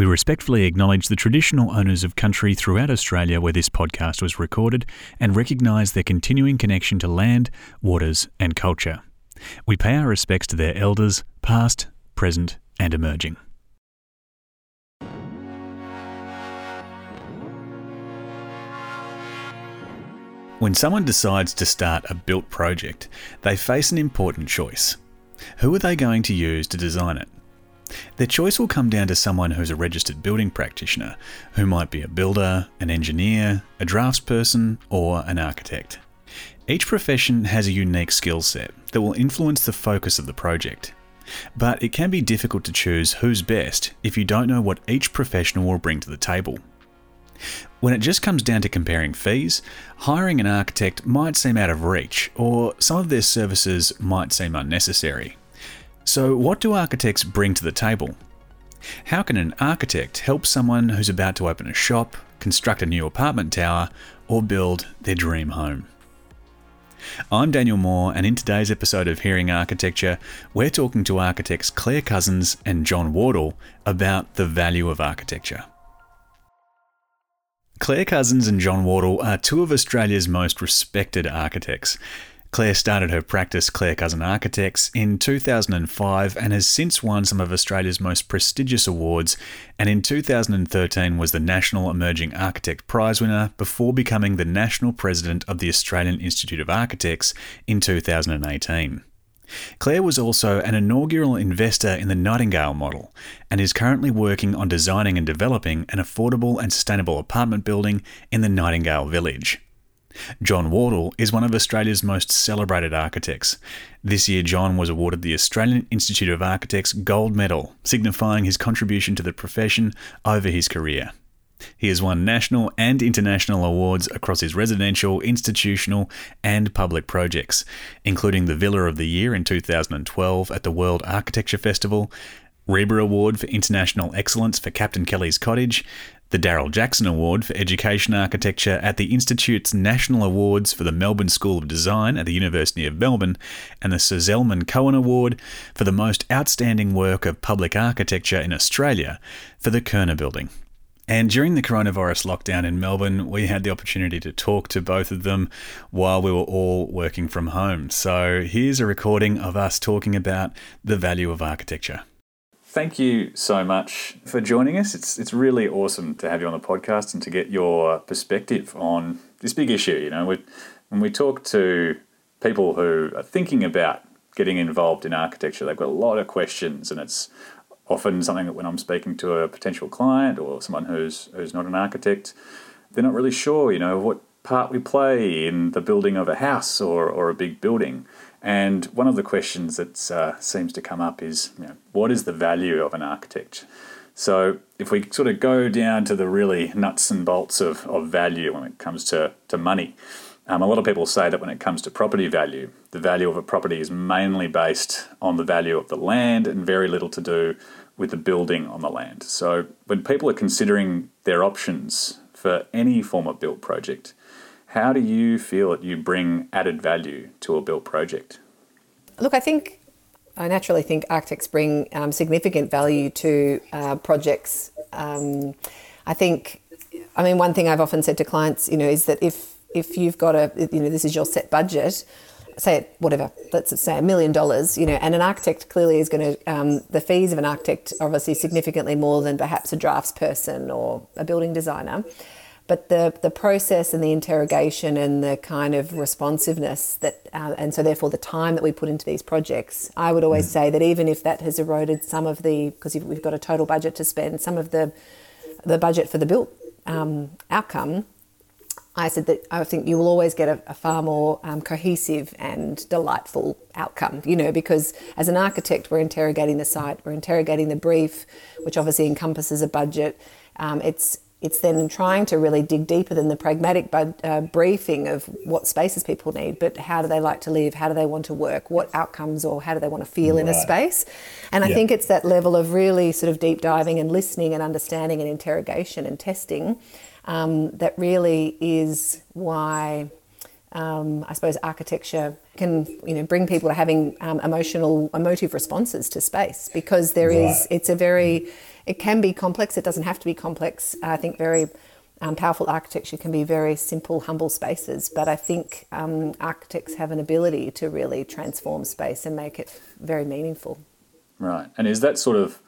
We respectfully acknowledge the traditional owners of country throughout Australia where this podcast was recorded and recognise their continuing connection to land, waters, and culture. We pay our respects to their elders, past, present, and emerging. When someone decides to start a built project, they face an important choice. Who are they going to use to design it? Their choice will come down to someone who's a registered building practitioner, who might be a builder, an engineer, a draftsperson, or an architect. Each profession has a unique skill set that will influence the focus of the project. But it can be difficult to choose who's best if you don't know what each professional will bring to the table. When it just comes down to comparing fees, hiring an architect might seem out of reach, or some of their services might seem unnecessary. So, what do architects bring to the table? How can an architect help someone who's about to open a shop, construct a new apartment tower, or build their dream home? I'm Daniel Moore, and in today's episode of Hearing Architecture, we're talking to architects Clare Cousins and John Wardle about the value of architecture. Clare Cousins and John Wardle are two of Australia's most respected architects. Clare started her practice, Clare Cousins Architects, in 2005 and has since won some of Australia's most prestigious awards, and in 2013 was the National Emerging Architect Prize winner before becoming the National President of the Australian Institute of Architects in 2018. Clare was also an inaugural investor in the Nightingale model and is currently working on designing and developing an affordable and sustainable apartment building in the Nightingale Village. John Wardle is one of Australia's most celebrated architects. This year, John was awarded the Australian Institute of Architects Gold Medal, signifying his contribution to the profession over his career. He has won national and international awards across his residential, institutional, and public projects, including the Villa of the Year in 2012 at the World Architecture Festival, RIBA Award for International Excellence for Captain Kelly's Cottage, the Daryl Jackson Award for Education Architecture at the Institute's National Awards for the Melbourne School of Design at the University of Melbourne, and the Sir Zelman Cowen Award for the Most Outstanding Work of Public Architecture in Australia for the Kaurna Building. And during the coronavirus lockdown in Melbourne, we had the opportunity to talk to both of them while we were all working from home. So here's a recording of us talking about the value of architecture. Thank you so much for joining us. It's it's really awesome to have you on the podcast and to get your perspective on this big issue. You know, when we talk to people who are thinking about getting involved in architecture, they've got a lot of questions, and it's often something that when I'm speaking to a potential client or someone who's who's not an architect, they're not really sure, you know, what part we play in the building of a house or, or a big building. And one of the questions that uh, seems to come up is, you know, what is the value of an architect? So if we sort of go down to the really nuts and bolts of, of value when it comes to, to money, um, a lot of people say that when it comes to property value, the value of a property is mainly based on the value of the land and very little to do with the building on the land. So when people are considering their options for any form of built project, how do you feel that you bring added value to a built project? Look, I think I naturally think architects bring um, significant value to uh, projects. Um, I think, I mean, one thing I've often said to clients, you know, is that if if you've got a, you know, this is your set budget, say whatever, let's say a million dollars, you know, and an architect clearly is going to, um, the fees of an architect obviously significantly more than perhaps a draftsperson or a building designer. But the, the process and the interrogation and the kind of responsiveness that, uh, and so therefore the time that we put into these projects, I would always mm. say that even if that has eroded some of the, because we've got a total budget to spend, some of the, the budget for the built um, outcome, I said that I think you will always get a, a far more um, cohesive and delightful outcome, you know, because as an architect, we're interrogating the site, we're interrogating the brief, which obviously encompasses a budget. Um, it's it's then trying to really dig deeper than the pragmatic uh, briefing of what spaces people need, but how do they like to live? How do they want to work? What outcomes or how do they want to feel right. in a space? And I think it's that level of really sort of deep diving and listening and understanding and interrogation and testing um, that really is why um, I suppose architecture can you know bring people to having um, emotional emotive responses to space because there right. is it's a very it can be complex. It doesn't have to be complex. I think very um, powerful architecture can be very simple, humble spaces. But I think um, architects have an ability to really transform space and make it very meaningful. Right. And is that sort of,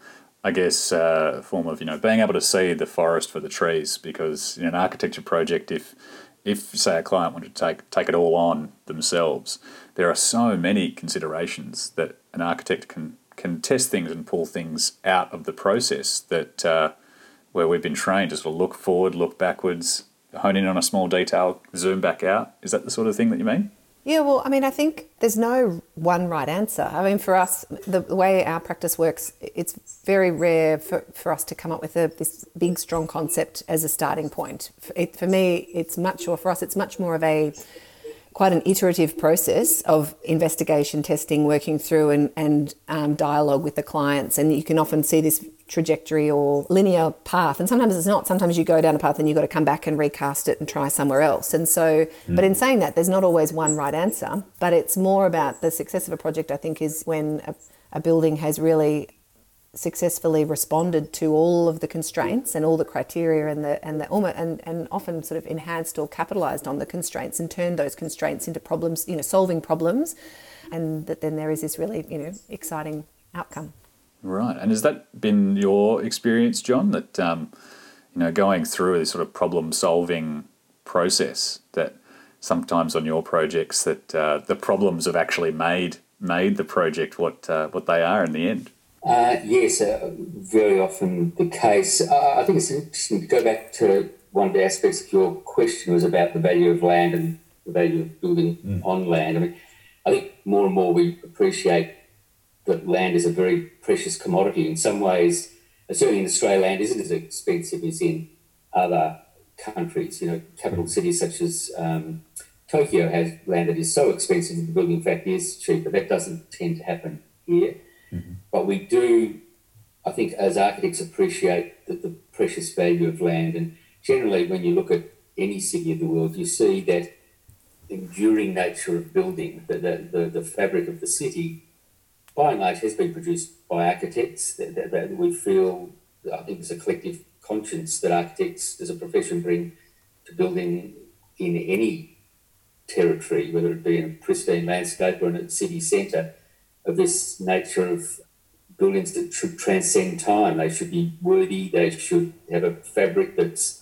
I guess, uh, form of you know being able to see the forest for the trees? Because in an architecture project, if if say a client wanted to take take it all on themselves, there are so many considerations that an architect can can test things and pull things out of the process that uh, where we've been trained to sort of look forward, look backwards, hone in on a small detail, zoom back out. Is that the sort of thing that you mean? Yeah, well, I mean, I think there's no one right answer. I mean, for us, the, way our practice works, it's very rare for, for us to come up with a, this big, strong concept as a starting point. For, it, for me, it's much, or for us, it's much more of a quite an iterative process of investigation, testing, working through, and, and um, dialogue with the clients. And you can often see this trajectory or linear path. And sometimes it's not. Sometimes you go down a path and you've got to come back and recast it and try somewhere else. And so, mm. but in saying that, there's not always one right answer, but it's more about the success of a project, I think, is when a, a building has really successfully responded to all of the constraints and all the criteria and the and the and, and often sort of enhanced or capitalized on the constraints and turned those constraints into problems you know solving problems and that then there is this really you know exciting outcome. Right. And has that been your experience john that um, you know going through this sort of problem solving process that sometimes on your projects that uh, the problems have actually made made the project what uh, what they are in the end uh, yes, uh, very often the case. Uh, I think it's interesting to go back to one of the aspects of your question was about the value of land and the value of building mm. on land. I mean, I think more and more we appreciate that land is a very precious commodity. In some ways, uh, certainly in Australia, land isn't as expensive as in other countries. You know, capital mm. cities such as um, Tokyo has land that is so expensive that the building, in fact, is cheap, but that doesn't tend to happen here. Mm-hmm. But we do, I think, as architects, appreciate the, the precious value of land. And generally, when you look at any city of the world, you see that enduring nature of building, the, the, the, the fabric of the city, by and large, has been produced by architects. That, that, that we feel, I think, there's a collective conscience that architects as a profession bring to building in any territory, whether it be in a pristine landscape or in a city centre of this nature of buildings that should transcend time. They should be worthy. They should have a fabric that's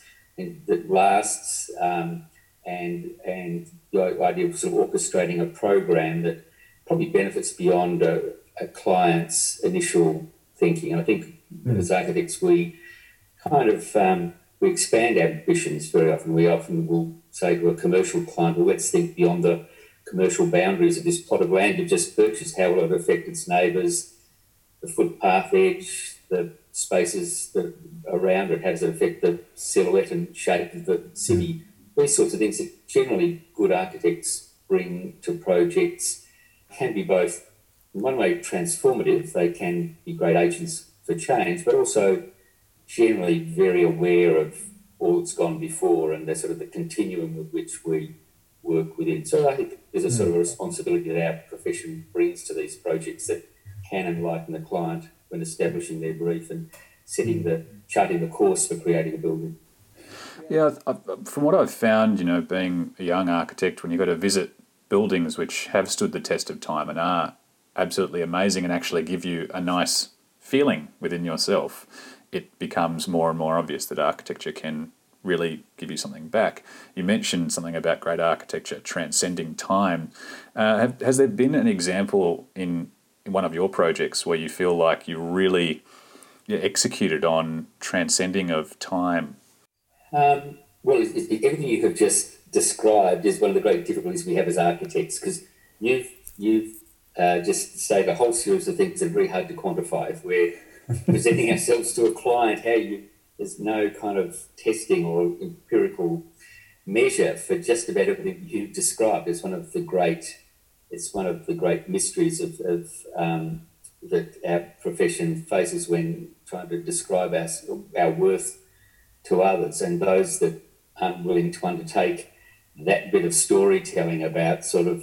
that lasts, um, and and the idea of sort of orchestrating a program that probably benefits beyond a, a client's initial thinking. And I think mm. as architects, we kind of um, we expand our ambitions very often. We often will say to a commercial client, "Well, let's think beyond the." Commercial boundaries of this plot of land you've just purchased, how will it affect its neighbours, the footpath edge, the spaces that around it, how does it affect the silhouette and shape of the city, mm. these sorts of things that generally good architects bring to projects can be both, in one way, transformative, they can be great agents for change, but also generally very aware of all that's gone before and the sort of the continuum with which we work within. So I think there's a sort of a hmm. responsibility that our profession brings to these projects that can enlighten the client when establishing their brief and setting the charting the course for creating a building. Yeah, from what I've found, you know, being a young architect, when you go to visit buildings which have stood the test of time and are absolutely amazing and actually give you a nice feeling within yourself, it becomes more and more obvious that architecture can really give you something back. You mentioned something about great architecture transcending time. Uh, have, has there been an example in, in one of your projects where you feel like you really yeah, executed on transcending of time? Um, well, everything you have just described is one of the great difficulties we have as architects because you've you've uh, just stated a whole series of things that are very hard to quantify. If we're presenting ourselves to a client, how you there's no kind of testing or empirical measure for just about everything you described. It's one of the great, it's one of the great mysteries of, of um, that our profession faces when trying to describe our, our worth to others, and those that aren't willing to undertake that bit of storytelling about sort of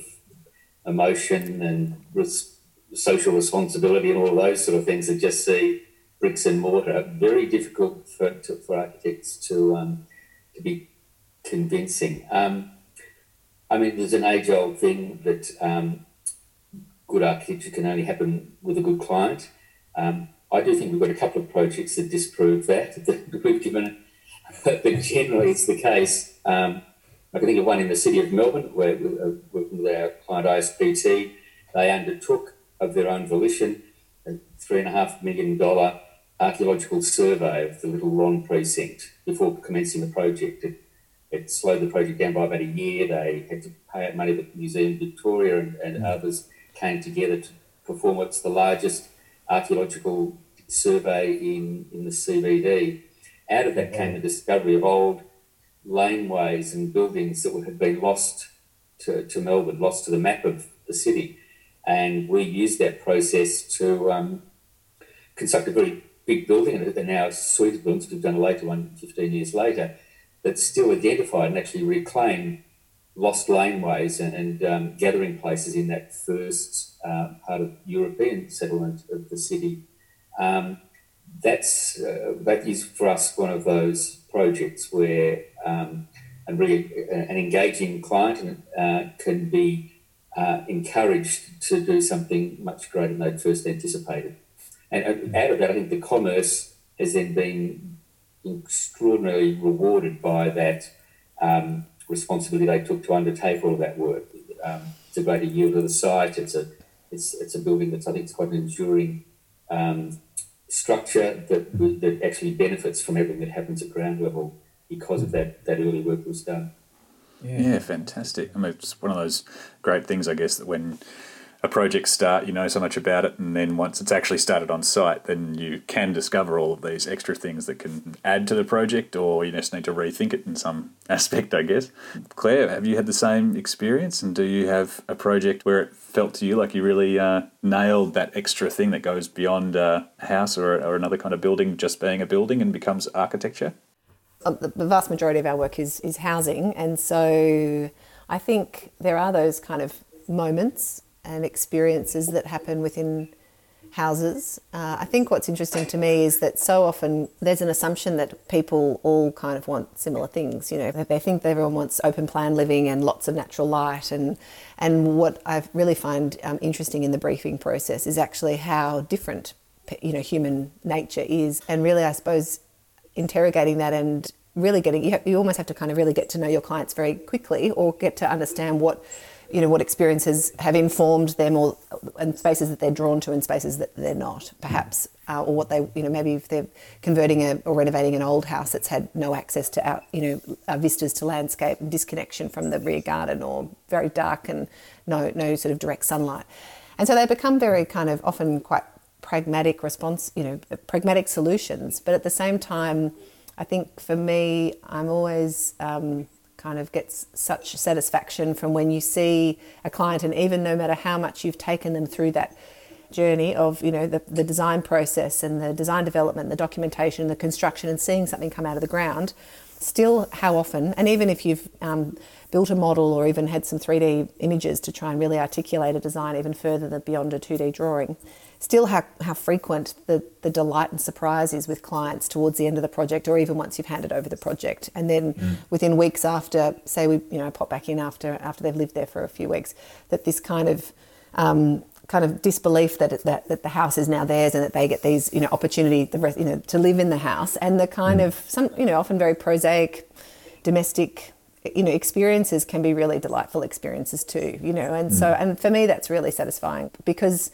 emotion and res- social responsibility and all those sort of things that just see bricks and mortar, very difficult for, to, for architects to, um, to be convincing. Um, I mean, there's an age old thing that um, good architecture can only happen with a good client. Um, I do think we've got a couple of projects that disprove that, that we've given, but generally it's the case. Um, I can think of one in the city of Melbourne where uh, working with our client ISPT, they undertook of their own volition a three and a half million dollar archaeological survey of the Little Lon precinct before commencing the project. It, it slowed the project down by about a year. They had to pay out money to Museum Victoria and, and mm. others came together to perform what's the largest archaeological survey in, in the CBD. Out of that came the discovery of old laneways and buildings that had been lost to, to Melbourne, lost to the map of the city. And we used that process to um, construct a very big building, and now a suite of buildings, we've done a later one 15 years later, that still identified and actually reclaim lost laneways and, and um, gathering places in that first uh, part of European settlement of the city. Um, that's uh, that is for us one of those projects where um, and really an engaging client uh, can be uh, encouraged to do something much greater than they'd first anticipated. And out of that, I think the commerce has then been extraordinarily rewarded by that um, responsibility they took to undertake all of that work. Um, it's a greater yield of the site. It's a it's it's a building that's I think it's quite an enduring um, structure that that actually benefits from everything that happens at ground level because of that that early work was done. Yeah. yeah, fantastic. I mean, it's one of those great things, I guess, that when a project start, you know so much about it, and then once it's actually started on site, then you can discover all of these extra things that can add to the project, or you just need to rethink it in some aspect, I guess. Clare, have you had the same experience, and do you have a project where it felt to you like you really uh, nailed that extra thing that goes beyond a house or, or another kind of building just being a building and becomes architecture? Um, the vast majority of our work is is housing, and so I think there are those kind of moments and experiences that happen within houses. Uh, I think what's interesting to me is that so often there's an assumption that people all kind of want similar things. You know, they think everyone wants open plan living and lots of natural light. And and what I really find um, interesting in the briefing process is actually how different you know human nature is, and really I suppose interrogating that and really getting you, you almost have to kind of really get to know your clients very quickly or get to understand what you know what experiences have informed them or and spaces that they're drawn to and spaces that they're not perhaps uh, or what they you know maybe if they're converting a, or renovating an old house that's had no access to out you know uh, vistas to landscape disconnection from the rear garden or very dark and no no sort of direct sunlight. And so they become very kind of often quite pragmatic response you know pragmatic solutions. But at the same time I think for me I'm always um, kind of gets such satisfaction from when you see a client and even no matter how much you've taken them through that journey of you know the, the design process and the design development the documentation the construction and seeing something come out of the ground still how often and even if you've um, built a model or even had some 3d images to try and really articulate a design even further than beyond a 2d drawing still how, how frequent the, the delight and surprise is with clients towards the end of the project or even once you've handed over the project and then mm. within weeks after say we you know pop back in after after they've lived there for a few weeks that this kind of um, kind of disbelief that, that that the house is now theirs and that they get these you know opportunity the rest, you know to live in the house and the kind mm. of some you know often very prosaic domestic you know experiences can be really delightful experiences too you know and mm. so and for me that's really satisfying because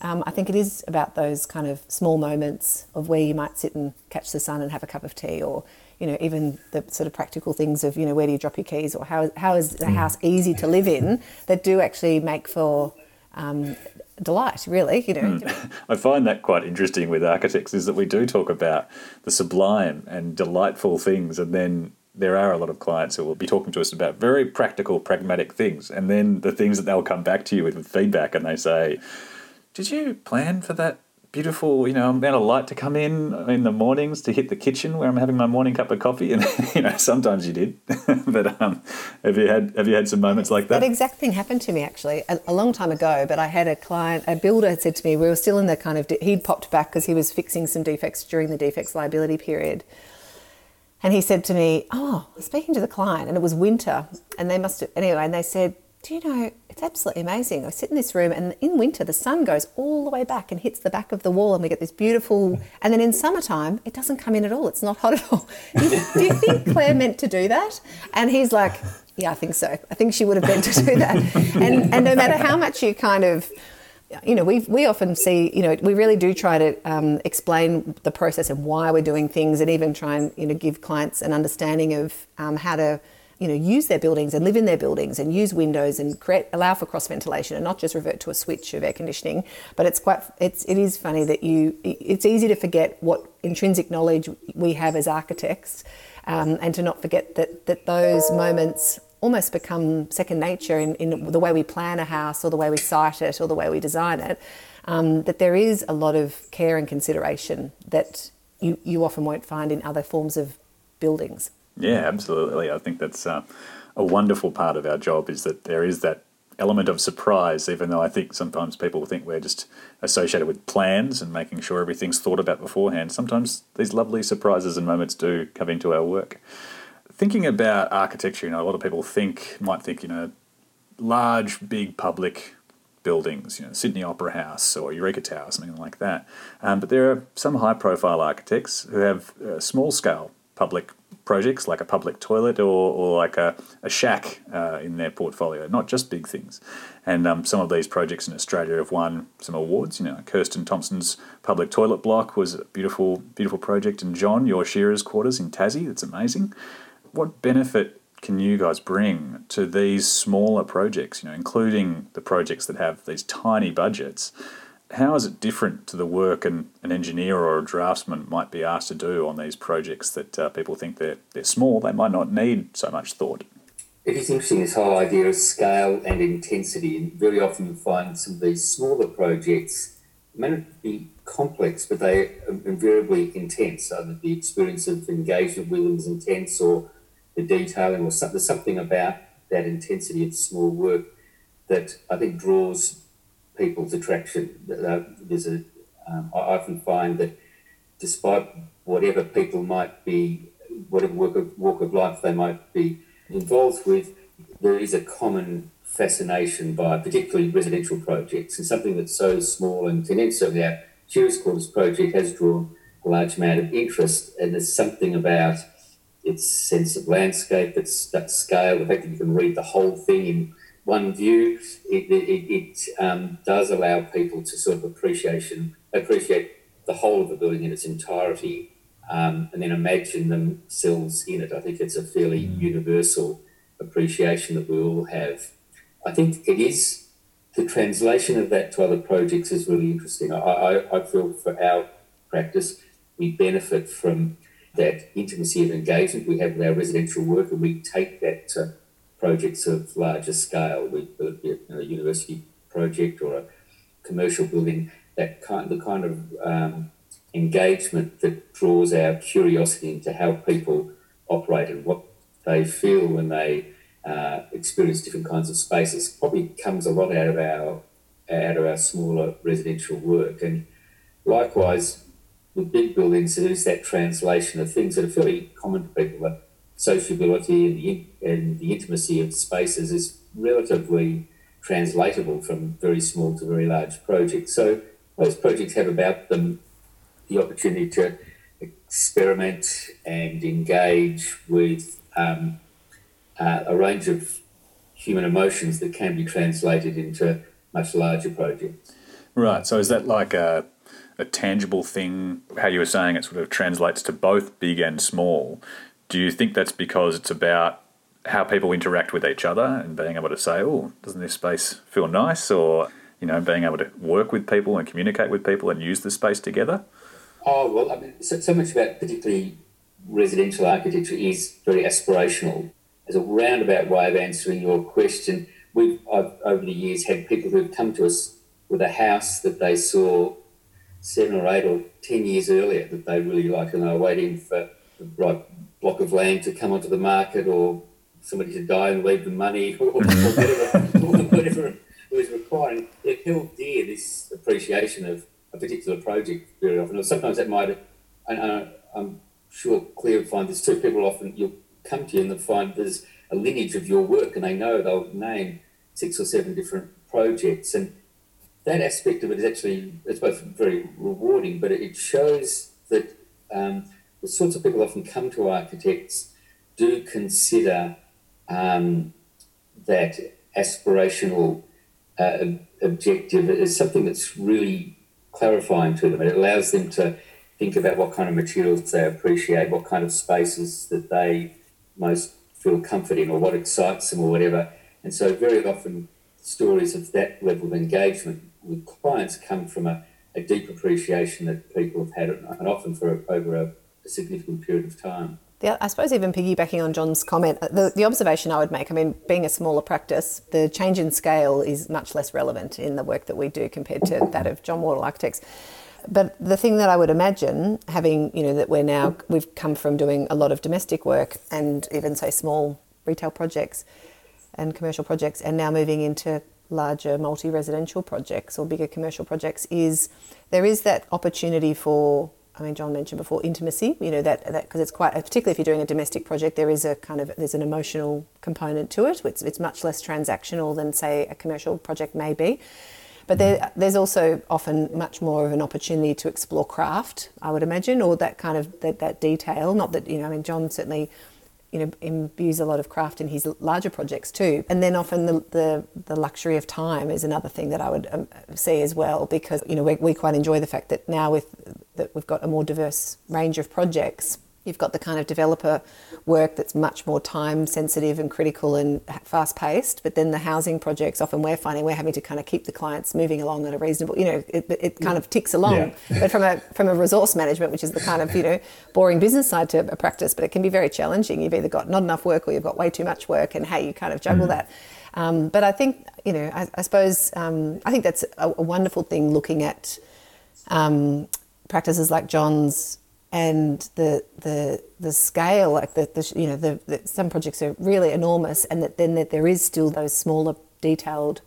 um, I think it is about those kind of small moments of where you might sit and catch the sun and have a cup of tea, or you know, even the sort of practical things of you know, where do you drop your keys, or how how is the mm. house easy to live in that do actually make for um, delight, really. You know, mm. I find that quite interesting with architects is that we do talk about the sublime and delightful things, and then there are a lot of clients who will be talking to us about very practical, pragmatic things, and then the things that they'll come back to you with, with feedback, and they say did you plan for that beautiful, you know, amount of light to come in in the mornings to hit the kitchen where I'm having my morning cup of coffee, and you know, sometimes you did. but um, have you had have you had some moments like that? That exact thing happened to me actually a, a, long time ago. But I had a client, a builder, had said to me, we were still in the kind of he'd popped back because he was fixing some defects during the defects liability period. And he said to me, Oh, speaking to the client, and it was winter, and they must have, anyway, and they said, Do you know, it's absolutely amazing. I sit in this room, and in winter, the sun goes all the way back and hits the back of the wall, and we get this beautiful. And then in summertime, it doesn't come in at all. It's not hot at all. do you think Clare meant to do that? And he's like, Yeah, I think so. I think she would have meant to do that. And, and no matter how much you kind of you know, we we often see, you know, we really do try to um, explain the process and why we're doing things, and even try and you know give clients an understanding of um, how to you know, use their buildings and live in their buildings and use windows and create allow for cross ventilation and not just revert to a switch of air conditioning. But it's quite it's it is funny that you it's easy to forget what intrinsic knowledge we have as architects, um, and to not forget that that those moments almost become second nature in, in the way we plan a house or the way we site it or the way we design it. Um, that there is a lot of care and consideration that you, you often won't find in other forms of buildings. Yeah, absolutely. I think that's uh, a wonderful part of our job is that there is that element of surprise, even though I think sometimes people think we're just associated with plans and making sure everything's thought about beforehand. Sometimes these lovely surprises and moments do come into our work. Thinking about architecture, you know, a lot of people think might think, you know, large, big public buildings, you know, Sydney Opera House or Eureka Tower, something like that. Um, but there are some high-profile architects who have uh, small-scale public projects like a public toilet or, or like a, a shack uh, in their portfolio, not just big things. And um, some of these projects in Australia have won some awards. You know, Kerstin Thompson's public toilet block was a beautiful, beautiful project. And John, your shearer's quarters in Tassie, that's amazing. What benefit can you guys bring to these smaller projects, you know, including the projects that have these tiny budgets? How is it different to the work an, an engineer or a draftsman might be asked to do on these projects that uh, people think they're, they're small, they might not need so much thought? It is interesting, this whole idea of scale and intensity. And very often you find some of these smaller projects may not be complex, but they are invariably intense. So the experience of engagement with them is intense, or the detailing, or something, there's something about that intensity of small work that I think draws people's attraction. There's a, um, I often find that despite whatever people might be, whatever walk of, walk of life they might be involved with, there is a common fascination by particularly residential projects and something that's so small and condensed. So our Shearers Quarters project has drawn a large amount of interest and there's something about its sense of landscape, its that scale, the fact that you can read the whole thing in one view, it, it, it um, does allow people to sort of appreciation appreciate the whole of the building in its entirety, um, and then imagine themselves in it. I think it's a fairly mm. universal appreciation that we all have. I think it is the translation of that to other projects is really interesting. I, I, I feel for our practice, we benefit from that intimacy of engagement we have with our residential work, and we take that to projects of larger scale, whether it be a university project or a commercial building, that kind, the kind of um, engagement that draws our curiosity into how people operate and what they feel when they uh, experience different kinds of spaces probably comes a lot out of our out of our smaller residential work. And likewise, with big buildings, there is that translation of things that are fairly common to people sociability and the, and the intimacy of spaces is relatively translatable from very small to very large projects. So those projects have about them the opportunity to experiment and engage with um, uh, a range of human emotions that can be translated into much larger projects. Right. So is that like a, a tangible thing? How you were saying it sort of translates to both big and small. Do you think that's because it's about how people interact with each other and being able to say, "Oh, doesn't this space feel nice?" or you know, being able to work with people and communicate with people and use the space together? Oh well, I mean, so, so much about particularly residential architecture is very aspirational. As a roundabout way of answering your question, we've I've, over the years had people who've come to us with a house that they saw seven or eight or ten years earlier that they really like and they're waiting for the right block of land to come onto the market or somebody to die and leave the money or, or whatever, whatever was required. It held dear this appreciation of a particular project very often. Or sometimes that might, and I'm sure Clare would find this too. People often you'll come to you and they'll find there's a lineage of your work, and they know they'll name six or seven different projects, and that aspect of it is actually it's both very rewarding, but it shows that um, the sorts of people often come to architects do consider um, that aspirational uh, objective as something that's really clarifying to them. It allows them to think about what kind of materials they appreciate, what kind of spaces that they most feel comfort in, or what excites them, or whatever. And so, very often, stories of that level of engagement with clients come from a, a deep appreciation that people have had, and often for over a, a significant period of time. Yeah, I suppose even piggybacking on John's comment, uh, the, the observation I would make, I mean, being a smaller practice, the change in scale is much less relevant in the work that we do compared to that of John Wardle Architects. But the thing that I would imagine, having, you know, that we're now, we've come from doing a lot of domestic work and even say small retail projects and commercial projects and now moving into larger multi-residential projects or bigger commercial projects is there is that opportunity for I mean, John mentioned before intimacy. You know that that because it's quite particularly if you're doing a domestic project, there is a kind of there's an emotional component to it. It's it's much less transactional than say a commercial project may be. But there, there's also often much more of an opportunity to explore craft, I would imagine, or that kind of that, that detail. Not that you know, I mean, John certainly you know, imbues a lot of craft in his larger projects too. And then often the, the, the luxury of time is another thing that I would um, see as well, because, you know, we, we quite enjoy the fact that now with that we've got a more diverse range of projects, You've got the kind of developer work that's much more time sensitive and critical and fast paced, but then the housing projects often we're finding we're having to kind of keep the clients moving along at a reasonable, you know, it, it kind of ticks along. Yeah. but from a from a resource management, which is the kind of you know boring business side to a practice, but it can be very challenging. You've either got not enough work or you've got way too much work, and how you kind of juggle mm. that. Um, but I think you know, I, I suppose um, I think that's a, a, wonderful thing looking at um, practices like John's and the the the scale, like the, the you know the, the, some projects are really enormous, and that then that there is still those smaller, detailed,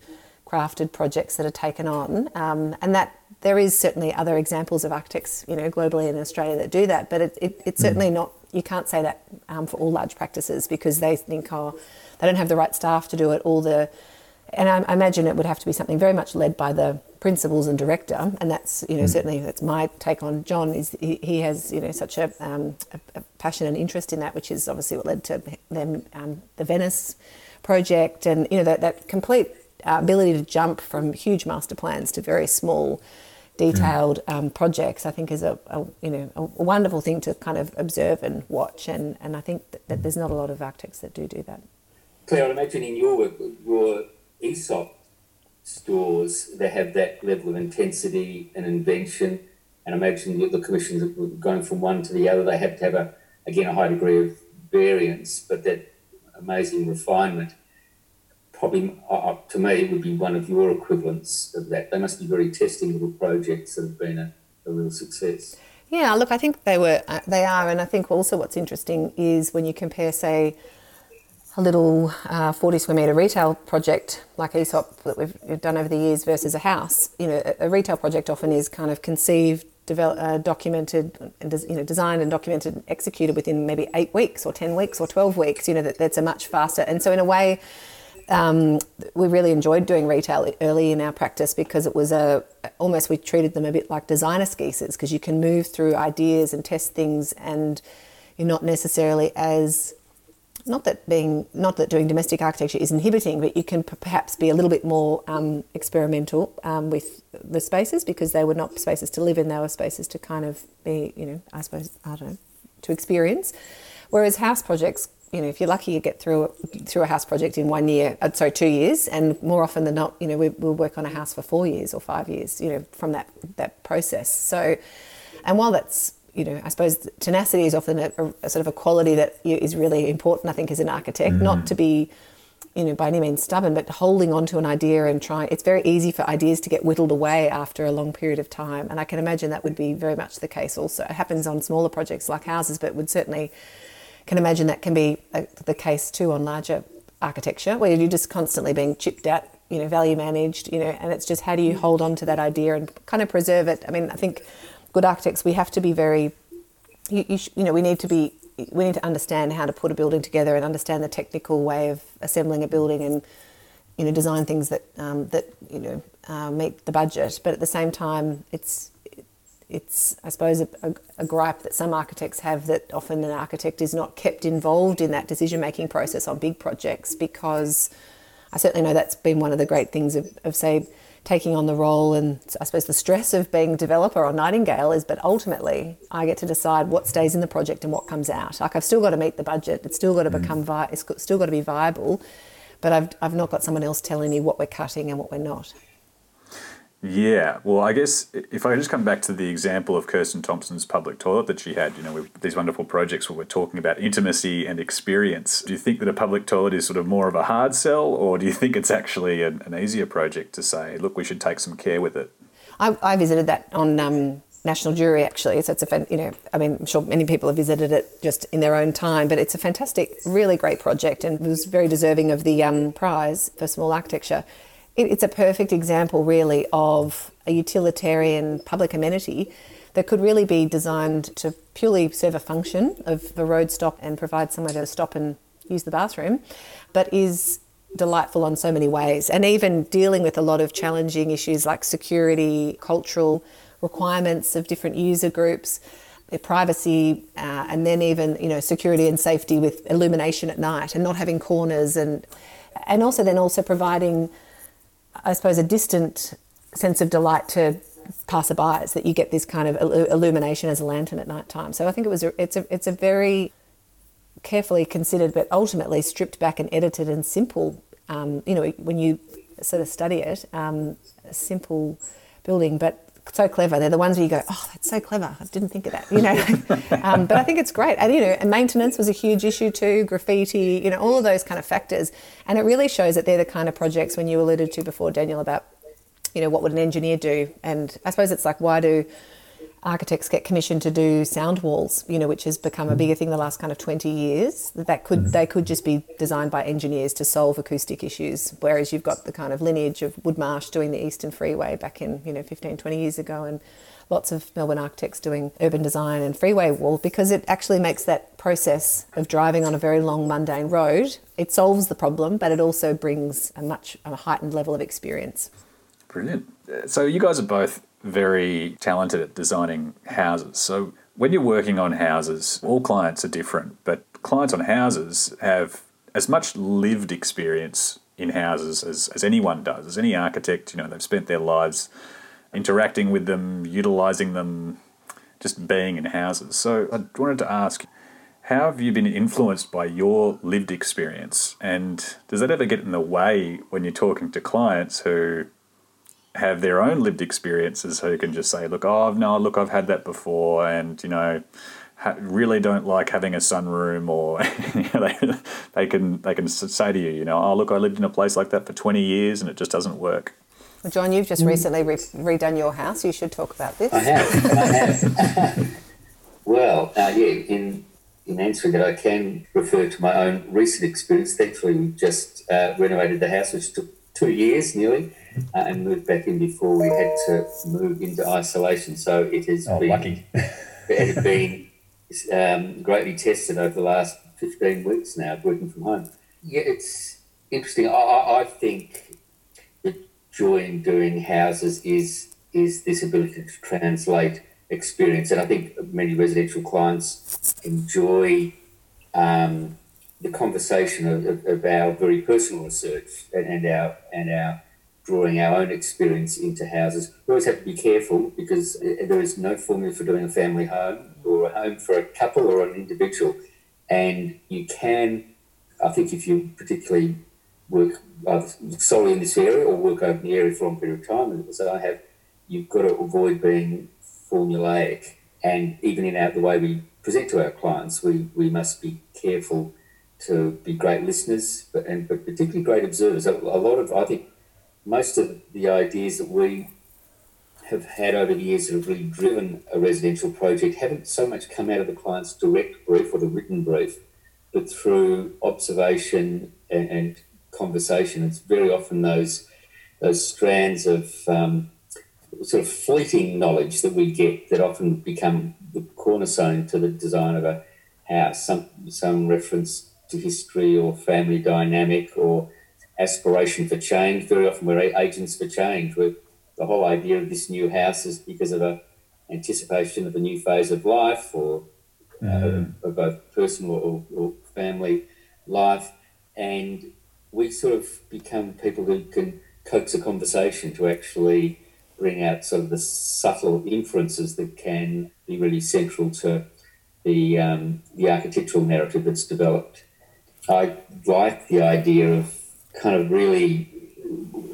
crafted projects that are taken on, um, and that there is certainly other examples of architects, you know, globally in Australia that do that, but it, it, it's mm. certainly not. You can't say that um, for all large practices because they think, oh, they don't have the right staff to do it, all the and I, imagine it would have to be something very much led by the principals and director, and that's you know mm. certainly that's my take on John. Is he, he has you know such a, um, a, a, passion and interest in that, which is obviously what led to them um, the Venice project, and you know that that complete uh, ability to jump from huge master plans to very small, detailed mm. um, projects. I think is a, a you know a, wonderful thing to kind of observe and watch, and and I think that, that there's not a lot of architects that do do that. Clare, I imagine in your work, your Aesop stores that have that level of intensity and invention. And I imagine the commissions going from one to the other, they have to have a again a high degree of variance, but that amazing refinement probably uh, to me would be one of your equivalents of that. They must be very testing little projects that have been a, a real success. Yeah, look, I think they were, uh, they are, and I think also what's interesting is when you compare, say, a little uh, 40 square metre retail project like Aesop that we've, done over the years versus a house. You know, a, retail project often is kind of conceived, developed, uh, documented, and you know, designed and documented, and executed within maybe eight weeks or 10 weeks or 12 weeks. You know, that, that's a much faster. And so, in a way, um, we really enjoyed doing retail early in our practice because it was a almost we treated them a bit like designer esquisses because you can move through ideas and test things and you're not necessarily as not that being not that doing domestic architecture is inhibiting, but you can perhaps be a little bit more um, experimental um, with the spaces because they were not spaces to live in; they were spaces to kind of be, you know, I suppose I don't know, to experience. Whereas house projects, you know, if you're lucky, you get through through a house project in one year, uh, sorry, two years, and more often than not, you know, we, we'll work on a house for four years or five years, you know, from that that process. So, and while that's you know, I suppose tenacity is often a, a, sort of a quality that is really important, I think, as an architect, mm-hmm. not to be, you know by any means stubborn, but holding on to an idea and trying. It's very easy for ideas to get whittled away after a long period of time, and I can imagine that would be very much the case. Also, it happens on smaller projects like houses, but would certainly can imagine that can be uh, the case too on larger architecture, where you're just constantly being chipped at, you know, value managed, you know, and it's just how do you hold on to that idea and kind of preserve it. I mean, I think good architects we have to be very, you, you, you know, we need to be we need to understand how to put a building together and understand the technical way of assembling a building and you know design things that um, that you know uh, meet the budget. But at the same time, it's it's I suppose a, a, a, gripe that some architects have that often an architect is not kept involved in that decision making process on big projects because I certainly know that's been one of the great things of, of say taking on the role and I suppose the stress of being developer on Nightingale is, but ultimately I get to decide what stays in the project and what comes out. Like I've still got to meet the budget, it's still got to mm. become vi- it's still got to be viable, but I've I've not got someone else telling me what we're cutting and what we're not. Yeah, well, I guess if I just come back to the example of Kerstin Thompson's public toilet that she had, you know, with these wonderful projects where we're talking about intimacy and experience, do you think that a public toilet is sort of more of a hard sell, or do you think it's actually an, an easier project to say, look, we should take some care with it? I, I visited that on um, National Jury actually, so it's a you know, I mean, I'm sure many people have visited it just in their own time, but it's a fantastic, really great project, and was very deserving of the um, prize for small architecture it's a perfect example, really, of a utilitarian public amenity that could really be designed to purely serve a function of a road stop and provide somewhere to stop and use the bathroom, but is delightful on so many ways. And even dealing with a lot of challenging issues like security, cultural requirements of different user groups, privacy, uh, and then even you know security and safety with illumination at night and not having corners and and also then also providing I suppose, a distant sense of delight to passerbys that you get this kind of illumination as a lantern at night time. So I think it was a, it's a it's a very carefully considered, but ultimately stripped back and edited and simple. Um, you know, when you sort of study it, um, simple building, but so clever. They're the ones where you go, oh, that's so clever. I didn't think of that, you know. um, but I think it's great. And, you know, and maintenance was a huge issue too, graffiti, you know, all of those kind of factors. And it really shows that they're the kind of projects when you alluded to before, Daniel, about, you know, what would an engineer do? And I suppose it's like, why do architects get commissioned to do sound walls, you know, which has become a bigger thing the last kind of 20 years. That could mm. they could just be designed by engineers to solve acoustic issues, whereas you've got the kind of lineage of Wood Marsh doing the Eastern Freeway back in, you know, 15, 20 years ago and lots of Melbourne architects doing urban design and freeway wall because it actually makes that process of driving on a very long mundane road, it solves the problem, but it also brings a much a heightened level of experience. Brilliant. So you guys are both very talented at designing houses. So when you're working on houses, all clients are different, but clients on houses have as much lived experience in houses as, as anyone does, as any architect. You know, they've spent their lives interacting with them, utilizing them, just being in houses. So I wanted to ask, how have you been influenced by your lived experience? And does that ever get in the way when you're talking to clients who have their own lived experiences who can just say, look, oh, no, look, I've had that before, and, you know, ha- really don't like having a sunroom, or you know, they, they, can, they can say to you, you know, oh, look, I lived in a place like that for 20 years and it just doesn't work. Well, John, you've just mm. recently re- redone your house. You should talk about this. I have. I have. well, uh, yeah, in, in answering that, I can refer to my own recent experience. Thankfully, we just uh, renovated the house, which took two years nearly uh, and moved back in before we had to move into isolation. So it has oh, been, lucky. it has been um, greatly tested over the last 15 weeks now, working from home. Yeah, it's interesting. I, I think the joy in doing houses is is this ability to translate experience, and I think many residential clients enjoy um, the conversation of, of, of, our very personal research and, and our and our drawing our own experience into houses. We always have to be careful because uh, there is no formula for doing a family home or a home for a couple or an individual. And you can, I think, if you particularly work solely in this area or work over the area for a long period of time, as I have, you've got to avoid being formulaic. And even in our, the way we present to our clients, we, we must be careful to be great listeners, but and but particularly great observers. A, a lot of I think most of the ideas that we have had over the years that have really driven a residential project haven't so much come out of the client's direct brief or the written brief, but through observation and, and conversation. It's very often those those strands of um, sort of fleeting knowledge that we get that often become the cornerstone to the design of a house. Some some reference to history or family dynamic or aspiration for change. Very often we're agents for change. We're, the whole idea of this new house is because of a anticipation of a new phase of life or mm. uh, of both personal or, or family life. And we sort of become people who can coax a conversation to actually bring out sort of the subtle inferences that can be really central to the um, the architectural narrative that's developed. I like the idea of kind of really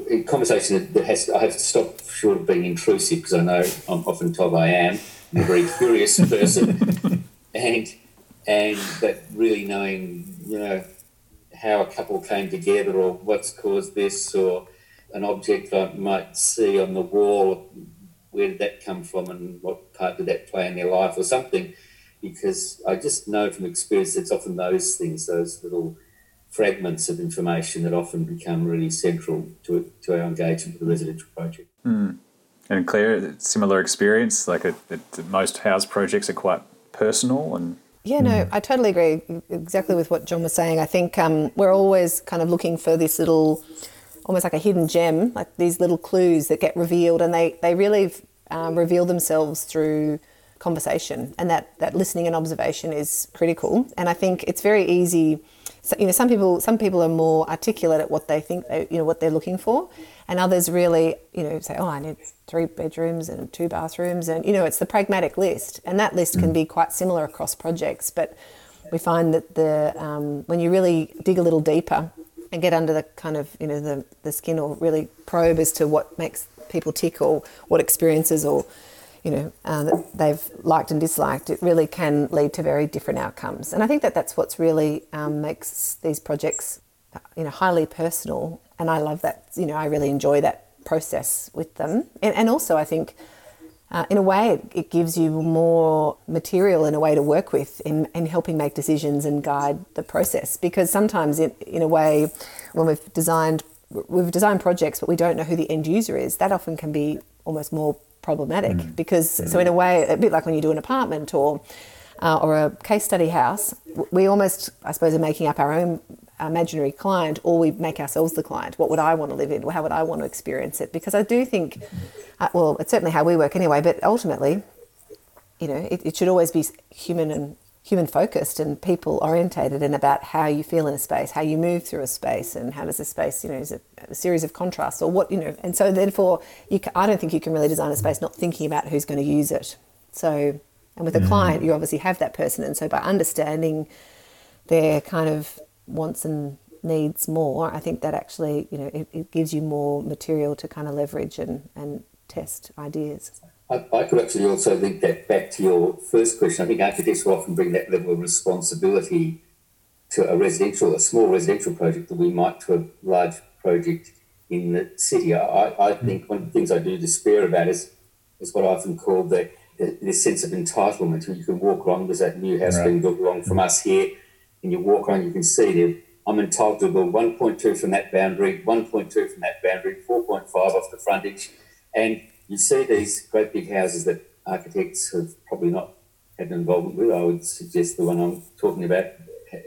a conversation that has I have to stop short of being intrusive because I know I'm often told I am I'm a very curious person and and but really knowing you know how a couple came together or what's caused this or an object I might see on the wall, where did that come from and what part did that play in their life or something. Because I just know from experience it's often those things, those little fragments of information that often become really central to, to our engagement with the residential project. Mm. And Clare, similar experience, like it, it, most house projects are quite personal and yeah, no, mm. I totally agree exactly with what John was saying. I think um, we're always kind of looking for this little, almost like a hidden gem, like these little clues that get revealed, and they they really um, reveal themselves through conversation, and that that listening and observation is critical. And I think it's very easy so, you know, some people some people are more articulate at what they think they, you know what they're looking for, and others really you know say, oh, I need three bedrooms and two bathrooms, and you know, it's the pragmatic list, and that list can mm. be quite similar across projects, but we find that the um, when you really dig a little deeper and get under the kind of you know the, the skin or really probe as to what makes people tick or what experiences or you know, uh, that they've liked and disliked, it really can lead to very different outcomes. And I think that that's what's really um, makes these projects, uh, you know, highly personal. And I love that. You know, I really enjoy that process with them. And, and also, I think. Uh, in a way, it, it, gives you more material in a way to work with in, in helping make decisions and guide the process. Because sometimes, in, in a way, when we've designed we've designed projects, but we don't know who the end user is, that often can be almost more problematic mm. because mm. so in a way a bit like when you do an apartment or uh, or a case study house we almost i suppose are making up our own imaginary client or we make ourselves the client what would i want to live in how would i want to experience it because i do think uh, well it's certainly how we work anyway but ultimately you know it, it should always be human and human focused and people orientated and about how you feel in a space, how you move through a space, and how does a space, you know, is it a series of contrasts or what, you know, and so therefore, you can, I don't think you can really design a space not thinking about who's going to use it. So, and with a mm. client, you obviously have that person, and so by understanding their kind of wants and needs more, I think that actually, you know, it, it gives you more material to kind of leverage and, and test ideas. I, I, could actually also link that back to your first question. I think architects will often bring that level of responsibility to a residential, a small residential project that we might to a large project in the city. I, I think one of the things I do despair about is is what I often call the, the this sense of entitlement. You can walk along, there's that new house right. being built along from us here, and you walk around, you can see there. I'm entitled to build 1.2 from that boundary, 1.2 from that boundary, 4.5 off the frontage, and you see these great big houses that architects have probably not had an involvement with. I would suggest the one I'm talking about,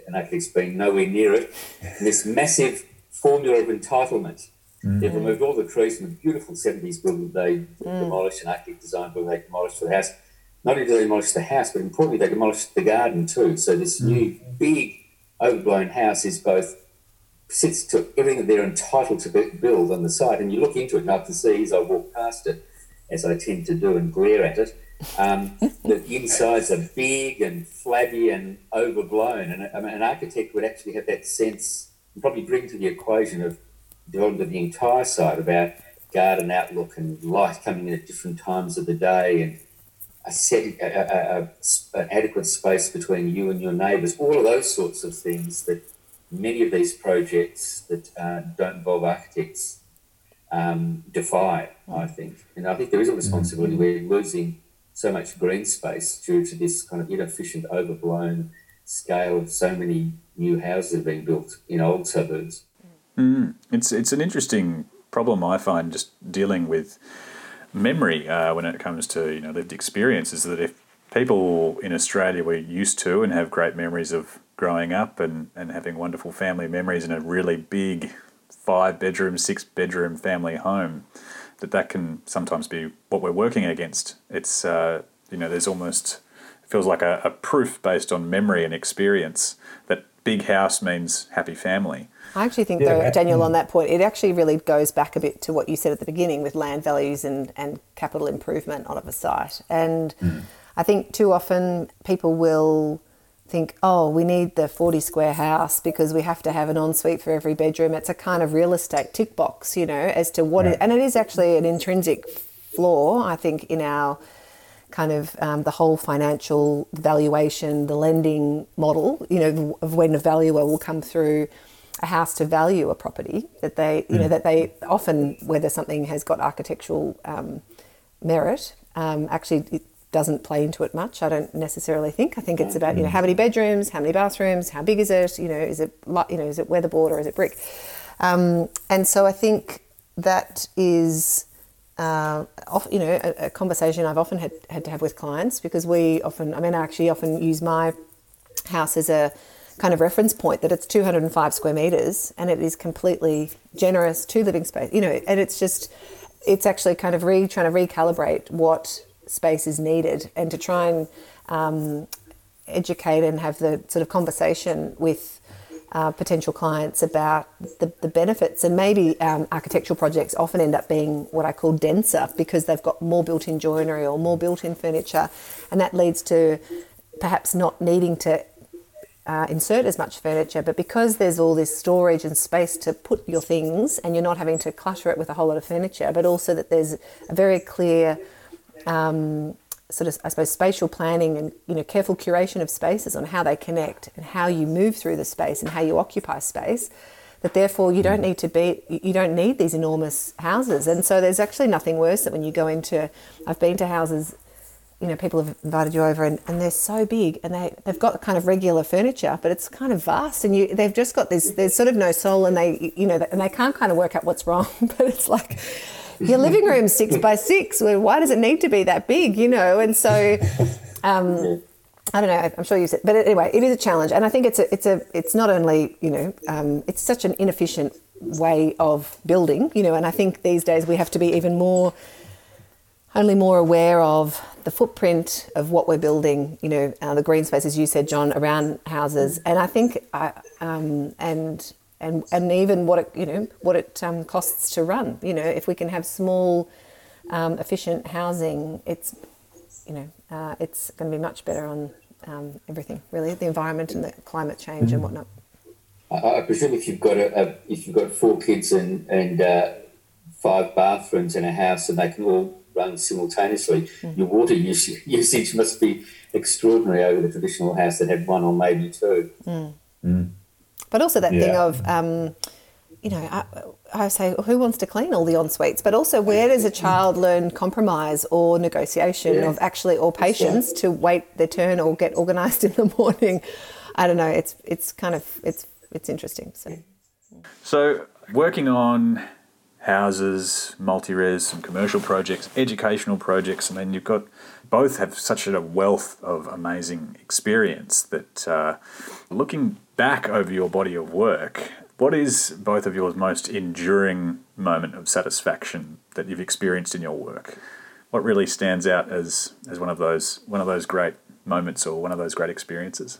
an architect's been nowhere near it. And this massive formula of entitlement. Mm. They've removed all the trees from the beautiful 70s building they mm. demolished, an architect designed building they demolished for the house. Not only did they demolish the house, but importantly, they demolished the garden too. So this mm. new big overblown house is both sits to everything that they're entitled to build on the site. And you look into it and I have to see as I walk past it, as I tend to do and glare at it, um, the insides are big and flabby and overblown. And I mean, an architect would actually have that sense and probably bring to the equation of onto the entire site about garden outlook and light coming in at different times of the day and a, an adequate space between you and your neighbours, all of those sorts of things that many of these projects that uh, don't involve architects um, defy, I think. And I think there is a responsibility. We're losing so much green space due to this kind of inefficient, overblown scale of so many new houses being built in old suburbs. Mm. It's it's an interesting problem I find just dealing with memory uh, when it comes to you know lived experiences. That if people in Australia were used to and have great memories of growing up and, and having wonderful family memories in a really big five bedroom, six bedroom family home, that that can sometimes be what we're working against. It's uh, you know there's almost it feels like a, a proof based on memory and experience that big house means happy family. I actually think, yeah, though, Daniel, on that point, it actually really goes back a bit to what you said at the beginning with land values and, and capital improvement on a site. And mm. I think too often people will think, oh, we need the 40 square house because we have to have an ensuite for every bedroom. It's a kind of real estate tick box, you know, as to what, yeah. it, and it is actually an intrinsic flaw, I think, in our kind of um, the whole financial valuation, the lending model, you know, of when a valuer will come through a house to value a property that they, you mm. know, that they often whether something has got architectural um, merit, um, actually doesn't play into it much. I don't necessarily think. I think it's about you know how many bedrooms, how many bathrooms, how big is it? You know, is it you know is it weatherboard or is it brick? Um, and so I think that is. Uh, off, you know, a, a, conversation I've often had, had to have with clients because we often, I mean, I actually often use my house as a kind of reference point that it's 205 square meters and it is completely generous to living space, you know, and it's just, it's actually kind of re trying to recalibrate what space is needed and to try and um, educate and have the sort of conversation with uh, potential clients about the, the benefits. And maybe um, architectural projects often end up being what I call denser because they've got more built in joinery or more built in furniture. And that leads to perhaps not needing to uh, insert as much furniture, but because there's all this storage and space to put your things and you're not having to clutter it with a whole lot of furniture, but also that there's a very clear um, sort of, I suppose, spatial planning and you know careful curation of spaces on how they connect and how you move through the space and how you occupy space. That therefore you don't need to be, you don't need these enormous houses. And so there's actually nothing worse than when you go into. I've been to houses, you know, people have invited you over and, and they're so big and they they've got kind of regular furniture, but it's kind of vast and you they've just got this. There's sort of no soul and they you know and they can't kind of work out what's wrong. But it's like your living room's six by six. Why does it need to be that big? You know, and so. Um, I don't know. I'm sure you said, but anyway, it is a challenge, and I think it's a, it's a, it's not only you know, um, it's such an inefficient way of building, you know, and I think these days we have to be even more, only more aware of the footprint of what we're building, you know, uh, the green space, as you said, John, around houses, and I think, I, um, and and and even what it you know what it um, costs to run. You know, if we can have small, um, efficient housing, it's you know uh, it's going to be much better on um, everything really, the environment and the climate change and whatnot. I, I presume if you've got a, a, if you've got four kids and and uh, five bathrooms in a house and they can all run simultaneously, mm. your water usage, usage must be extraordinary over the traditional house that had one or maybe two. Mm. Mm. But also that yeah. thing of, um, you know, I, I, say, who wants to clean all the en suites? But also, where does a child learn compromise or negotiation yeah. of actually or patience to wait their turn or get organised in the morning? I don't know. It's it's kind of it's it's interesting. So, so working on houses, multi-res, some commercial projects, educational projects. I mean, you've got both have such a wealth of amazing experience that uh, looking back over your body of work, what is both of yours most enduring moment of satisfaction that you've experienced in your work? What really stands out as, as one of those one of those great moments or one of those great experiences?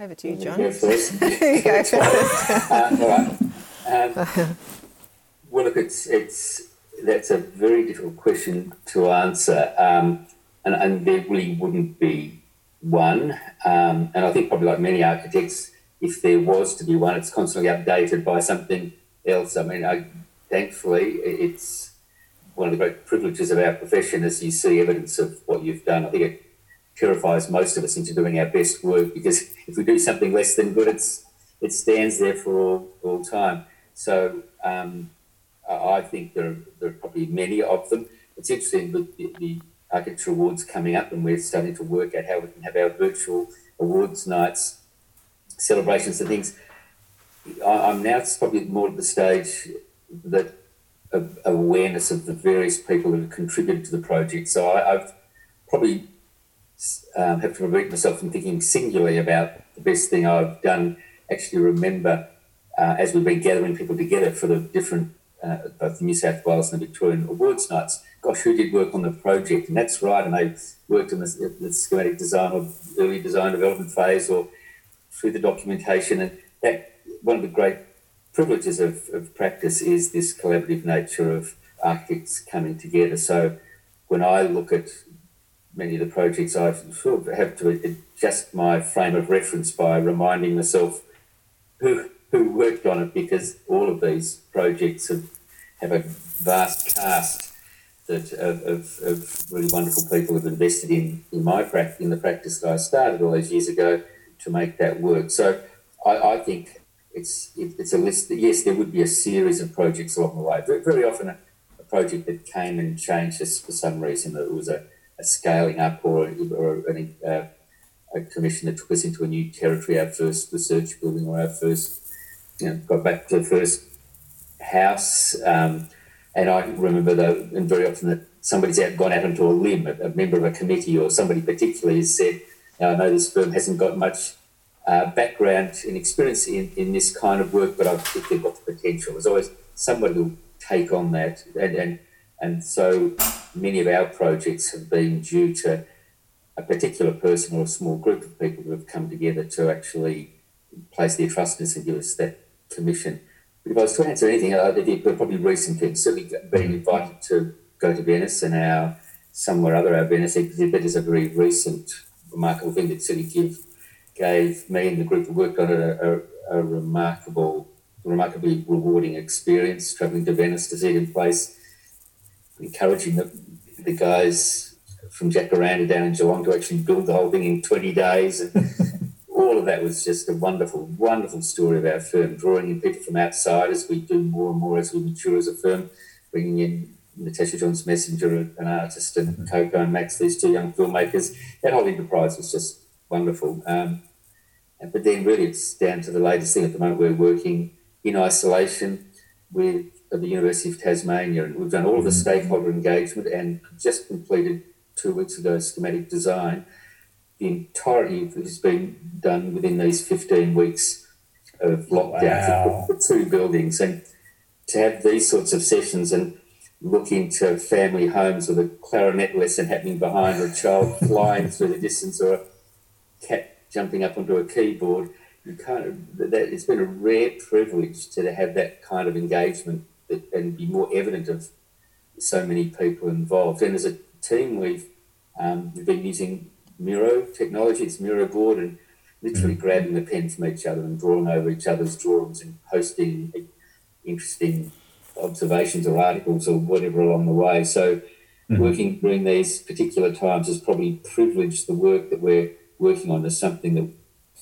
Over to you, John. You go first. you go first. uh, all right. Um, well, look, it's it's that's a very difficult question to answer, um, and, and there really wouldn't be one. Um, and I think probably like many architects, if there was to be one, it's constantly updated by something else. I mean, I, thankfully, it's one of the great privileges of our profession as you see evidence of what you've done. I think it terrifies most of us into doing our best work because if we do something less than good, it's it stands there for all, all time. So um, I think there are, there are probably many of them. It's interesting with the, the architecture awards coming up, and we're starting to work out how we can have our virtual awards nights, celebrations, and things. I, am now probably more at the stage that of awareness of the various people who have contributed to the project. So I, have probably um, have to repeat myself from thinking singularly about the best thing I've done. Actually, remember uh, as we've been gathering people together for the different uh, both the New South Wales and the Victorian awards nights. Gosh, who did work on the project? And that's right, and they worked on the, the schematic design or early design development phase or through the documentation. And that one of the great privileges of, of practice is this collaborative nature of architects coming together. So when I look at many of the projects, I sort of have to adjust my frame of reference by reminding myself who who worked on it because all of these projects have, have a vast cast that of, of, of really wonderful people have invested in in my practice in the practice that I started all those years ago to make that work. So I, I think it's it, it's a list. That, yes, there would be a series of projects along the way. Very, very often, a, a project that came and changed us for some reason. That it was a, a scaling up or or uh, a commission that took us into a new territory. Our first research building or our first know, got back to the first house. Um, and I remember though, and very often that somebody's out gone out onto a limb, a, a member of a committee or somebody particularly has said, now, I know this firm hasn't got much uh, background and experience in, in this kind of work, but I think they've got the potential. There's always somebody who'll take on that. And, and, and so many of our projects have been due to a particular person or a small group of people who have come together to actually place their trust in us and give us that commission. But if I was to answer anything, I think probably recent things. Certainly being mm-hmm. invited to go to Venice and our somewhere other our Venice exhibit is a very recent, remarkable thing that certainly give, gave me and the group who worked on it a, a, a remarkable, remarkably rewarding experience travelling to Venice to see it in place, encouraging the, the guys from Jacaranda down in Geelong to actually build the whole thing in 20 days. And, of that was just a wonderful, wonderful story of our firm, drawing in people from outside as we do more and more as we mature as a firm, bringing in Natasha Johns Messenger, an artist, and mm-hmm. Coco and Max, these two young filmmakers. That whole enterprise was just wonderful. Um, but then, really, it's down to the latest thing at the moment. We're working in isolation with the University of Tasmania, and we've done all of the mm-hmm. stakeholder engagement and just completed two weeks ago schematic design the entirety has been done within these 15 weeks of lockdown wow. for, two buildings. And to have these sorts of sessions and look into family homes with a clarinet lesson happening behind, or a child flying through the distance, or a cat jumping up onto a keyboard, you of that it's been a rare privilege to have that kind of engagement and be more evident of so many people involved. And as a team, we've um, we've been using Miro technology. It's Miro board and literally mm-hmm. grabbing the pen from each other and drawing over each other's drawings and posting interesting observations or articles or whatever along the way. So mm-hmm. working during these particular times has probably privileged the work that we're working on as something that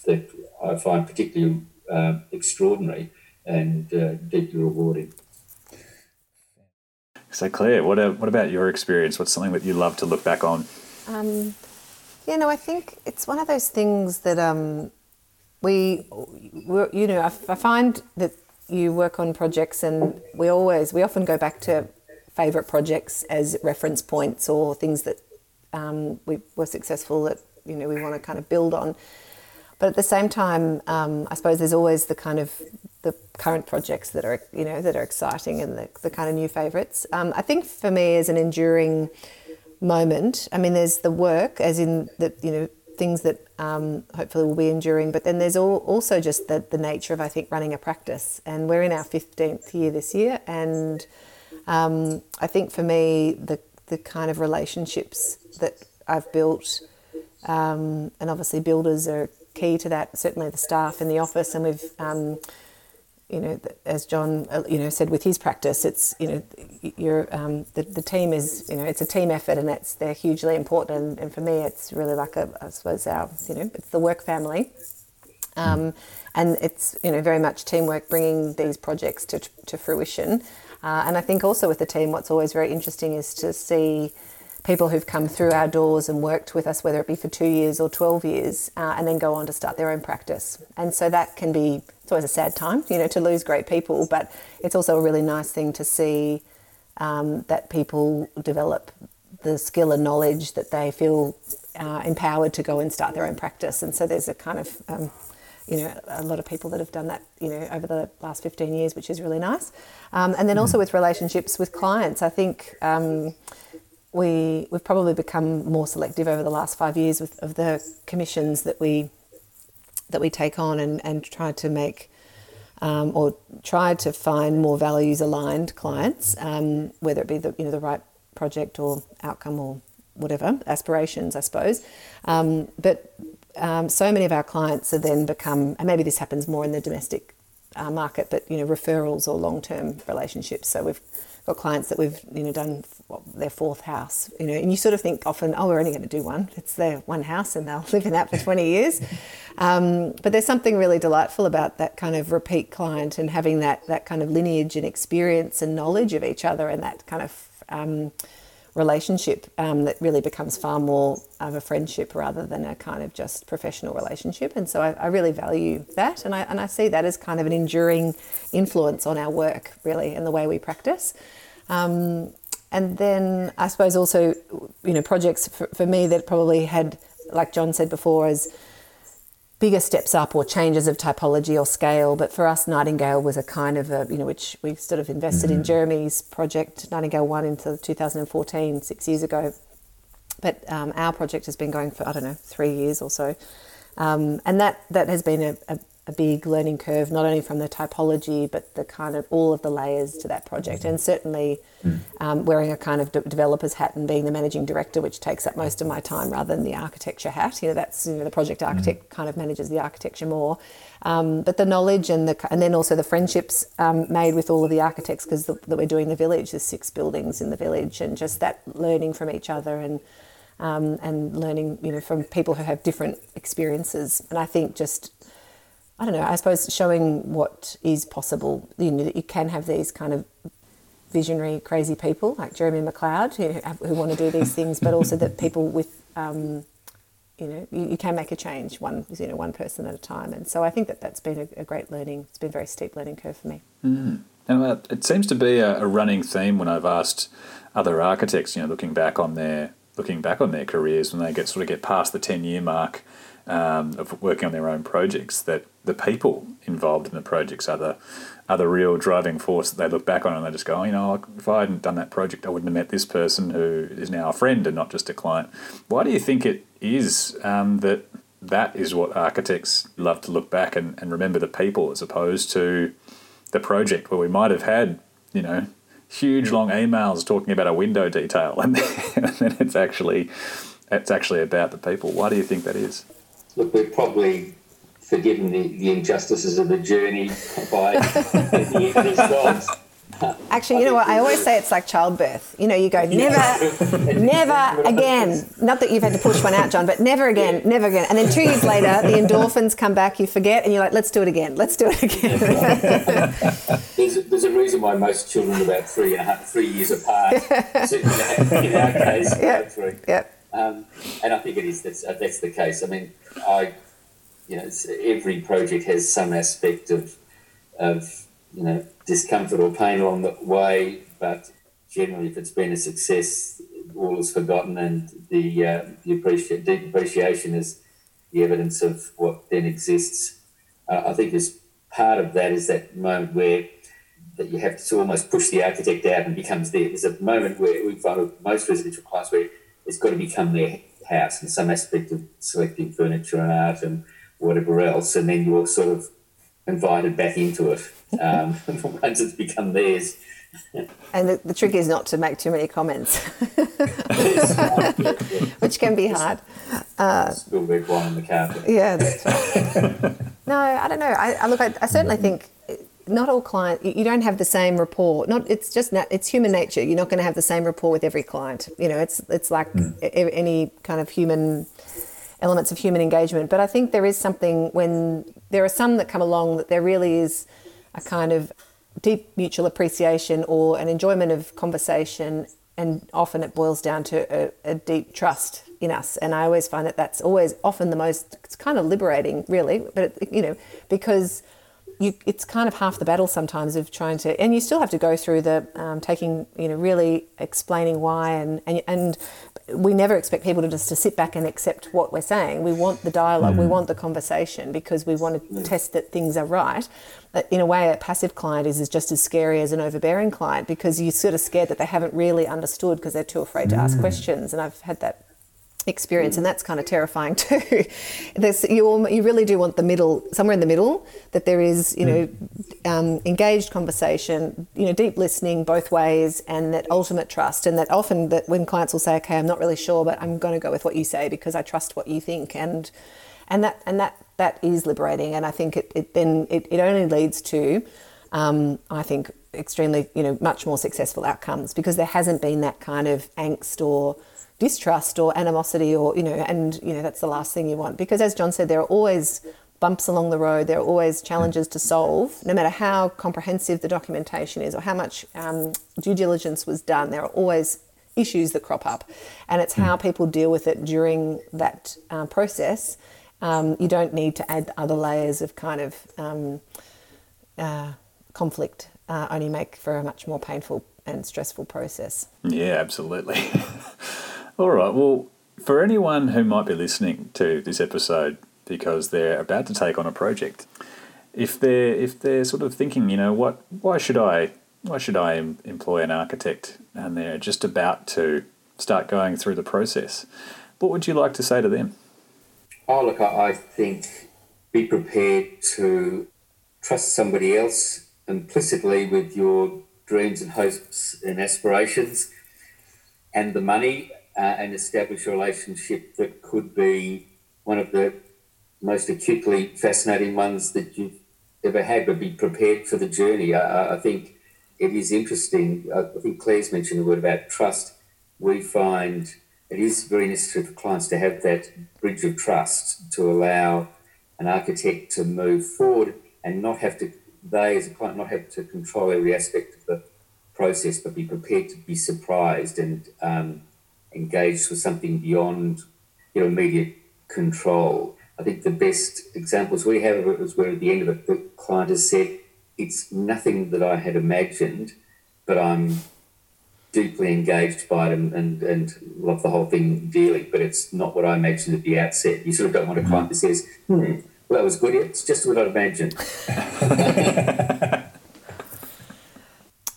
that I find particularly uh, extraordinary and uh, deeply rewarding. So Clare, what, uh, what about your experience? What's something that you love to look back on? Um, yeah, no, I think it's one of those things that um, we, you know, I, I find that you work on projects and we always, we often go back to favourite projects as reference points or things that um, we were successful that, you know, we want to kind of build on. But at the same time, um, I suppose there's always the kind of the current projects that are, you know, that are exciting and the, the kind of new favourites. Um, I think for me, as an enduring moment. I mean, there's the work, as in the you know things that um, hopefully will be enduring, but then there's all, also just the, the nature of I think running a practice, and we're in our fifteenth year this year, and um, I think for me the the kind of relationships that I've built, um, and obviously builders are key to that. Certainly the staff in the office, and we've um, you know, as John, uh, you know, said with his practice, it's you know, you're um, the, the team is you know, it's a team effort, and that's they're hugely important. And, and for me, it's really like a, I suppose our, you know, it's the work family, um, and it's you know very much teamwork bringing these projects to to fruition. Uh, and I think also with the team, what's always very interesting is to see people who've come through our doors and worked with us, whether it be for two years or 12 years, uh, and then go on to start their own practice. And so that can be, it's always a sad time, you know, to lose great people, but it's also a really nice thing to see um, that people develop the skill and knowledge that they feel uh, empowered to go and start their own practice. And so there's a kind of, um, you know, a lot of people that have done that, you know, over the last 15 years, which is really nice. Um, and then also with relationships with clients, I think um, we we've probably become more selective over the last five years with of the commissions that we that we take on and and try to make um, or try to find more values aligned clients, um, whether it be the you know the right project or outcome or whatever aspirations, I suppose. Um, but um, so many of our clients have then become, and maybe this happens more in the domestic uh, market, but you know referrals or long term relationships. So we've got clients that we've you know done their fourth house, you know, and you sort of think often, oh, we're only going to do one. It's their one house, and they'll live in that for 20 years. Um, but there's something really delightful about that kind of repeat client and having that that kind of lineage and experience and knowledge of each other, and that kind of um, relationship um, that really becomes far more of a friendship rather than a kind of just professional relationship. And so I, I, really value that, and I and I see that as kind of an enduring influence on our work, really, and the way we practice. Um, and then I suppose also, you know, projects for, for me that probably had, like John said before, as bigger steps up or changes of typology or scale. But for us, Nightingale was a kind of a, you know, which we sort of invested mm-hmm. in Jeremy's project, Nightingale 1 into 2014, six years ago. But um, our project has been going for, I don't know, three years or so. Um, and that, that has been a, a, a big learning curve, not only from the typology, but the kind of all of the layers to that project. And certainly mm. um, wearing a kind of de- developer's hat and being the managing director, which takes up most of my time rather than the architecture hat. You know, that's, you know, the project architect mm. kind of manages the architecture more. Um, but the knowledge and the, and then also the friendships um, made with all of the architects because that we're doing the village, there's six buildings in the village, and just that learning from each other and um, and learning, you know, from people who have different experiences. And I think just I don't know, I suppose showing what is possible, you know, that you can have these kind of visionary, crazy people like Jeremy McLeod who, who want to do these things, but also that people with, um, you know, you, you, can make a change one, you know, one person at a time. And so I think that that's been a, a great learning, it's been a very steep learning curve for me. Mm. And uh, it seems to be a, a running theme when I've asked other architects, you know, looking back on their looking back on their careers when they get sort of get past the ten year mark um, of working on their own projects that the people involved in the projects are the are the real driving force that they look back on and they just go, oh, you know, if I hadn't done that project, I wouldn't have met this person who is now a friend and not just a client. Why do you think it is um, that that is what architects love to look back and, and remember the people as opposed to the project where we might have had, you know, huge long emails talking about a window detail and then, and then it's actually it's actually about the people. Why do you think that is? Look, we're probably forgiven the, the injustices of the journey by the end of Actually, you know what? I always say it's like childbirth. You know, you go never, never again. Not that you've had to push one out, John, but never again, never again. And then two years later, the endorphins come back. You forget, and you're like, "Let's do it again. Let's do it again." there's, a, there's a reason why most children are about three and a half, three years apart. in our case, yep. three. Yep. Um, and I think it is that's, that's the case. I mean, I you know, every project has some aspect of, of you know, discomfort or pain along the way, but generally, if it's been a success, all is forgotten, and the uh, the appreciate, deep appreciation is the evidence of what then exists. Uh, I think as part of that is that moment where that you have to almost push the architect out and becomes there. There's a moment where we find with most residential clients where it's got to become their house and some aspect of selecting furniture and art and whatever else, and then you're sort of invited back into it um, once it's become theirs. and the, the, trick is not to make too many comments, which can be hard. Uh, Spill red wine on the carpet. Yeah, that's right. no, I don't know. I, I look. I, I certainly think not all clients you don't have the same rapport not it's just not, it's human nature. You're not going to have the same rapport with every client. You know it's it's like mm. any kind of human elements of human engagement. But i think there is something when there are some that come along that there really is a kind of deep mutual appreciation or an enjoyment of conversation and often it boils down to a, a deep trust in us. And i always find that that's always often the most it's kind of liberating really but it, you know because you, it's kind of half the battle sometimes of trying to, and you still have to go through the um, taking, you know, really explaining why, and, and and we never expect people to just to sit back and accept what we're saying. We want the dialogue, mm. we want the conversation because we want to test that things are right. In a way, a passive client is, is just as scary as an overbearing client because you're sort of scared that they haven't really understood because they're too afraid to ask mm. questions. And I've had that experience and that's kind of terrifying too. There's, you, you really do want the middle somewhere in the middle that there is you know um, engaged conversation you know deep listening both ways and that ultimate trust and that often that when clients will say okay i'm not really sure but i'm going to go with what you say because i trust what you think and and that and that that is liberating and i think it, it then it, it only leads to um, i think extremely you know much more successful outcomes because there hasn't been that kind of angst or distrust or animosity or you know and you know that's the last thing you want. Because as John said there are always bumps along the road. There are always challenges to solve. No matter how comprehensive the documentation is or how much um, due diligence was done there are always issues that crop up. And it's how hmm. people deal with it during that uh, process. Um, you don't need to add other layers of kind of um, uh, conflict uh, only make for a much more painful and stressful process. Yeah absolutely All right. Well, for anyone who might be listening to this episode because they're about to take on a project, if they're if they're sort of thinking, you know, what why should I why should I employ an architect, and they're just about to start going through the process, what would you like to say to them? Oh, look, I think be prepared to trust somebody else implicitly with your dreams and hopes and aspirations and the money uh, and establish a relationship that could be one of the most acutely fascinating ones that you've ever had, but be prepared for the journey. I, I think it is interesting. I think Clare's mentioned the word about trust. We find it is very necessary for clients to have that bridge of trust to allow an architect to move forward and not have to, they as a client, not have to control every aspect of the process, but be prepared to be surprised and um, engaged with something beyond your immediate control. I think the best examples we have of it was where at the end of it, the client has said, It's nothing that I had imagined, but I'm deeply engaged by it and, and, and love the whole thing dearly, but it's not what I imagined at the outset. You sort of don't want a client that says, hmm, well, that was good. It's just what I'd imagined.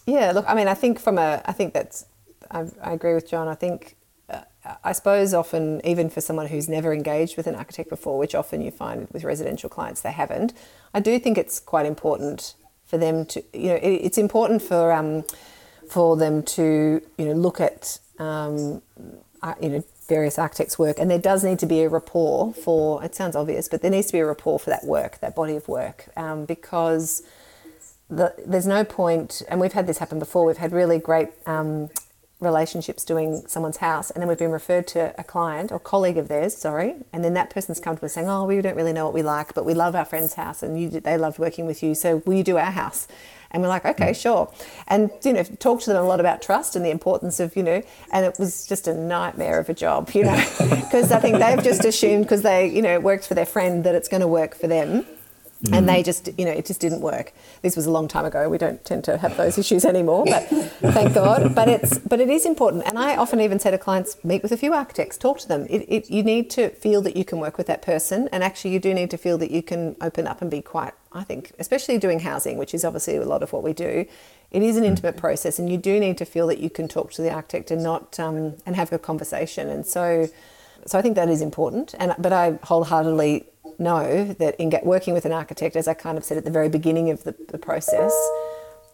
yeah, look, I mean, I think from a, I think that's, I, I agree with John. I think I suppose often, even for someone who's never engaged with an architect before, which often you find with residential clients they haven't, I do think it's quite important for them to, you know, it, it's important for um, for them to, you know, look at, um, uh, you know, various architects' work, and there does need to be a rapport for. It sounds obvious, but there needs to be a rapport for that work, that body of work, um, because. The, there's no point, and we've had this happen before. We've had really great um, relationships doing someone's house and then we've been referred to a client or colleague of theirs sorry and then that person's come to us saying oh we don't really know what we like but we love our friend's house and you, they loved working with you so will you do our house? And we're like okay mm. sure. And you know talk to them a lot about trust and the importance of you know and it was just a nightmare of a job you know because i think they've just assumed because they you know it worked for their friend that it's going to work for them Mm. And they just, you know, it just didn't work. This was a long time ago. We don't tend to have those issues anymore, but thank God. But it's, but it is important. And I often even say to clients, meet with a few architects, talk to them. It, it, you need to feel that you can work with that person, and actually, you do need to feel that you can open up and be quite. I think, especially doing housing, which is obviously a lot of what we do, it is an intimate process, and you do need to feel that you can talk to the architect and not um, and have a conversation. And so, so I think that is important. And but I wholeheartedly know that in get, working with an architect, as I kind of said at the very beginning of the, the process,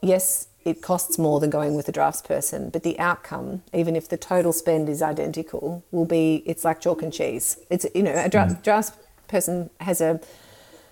yes, it costs more than going with a draftsperson, but the outcome, even if the total spend is identical, will be it's like chalk and cheese. It's you know a dra- mm. draftsperson has a